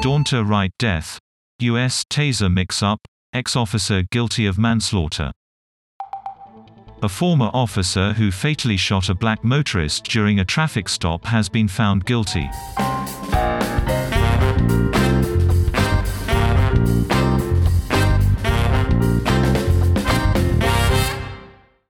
Daunte Wright Right death. U.S. Taser mix-up. Ex-officer guilty of manslaughter. A former officer who fatally shot a black motorist during a traffic stop has been found guilty.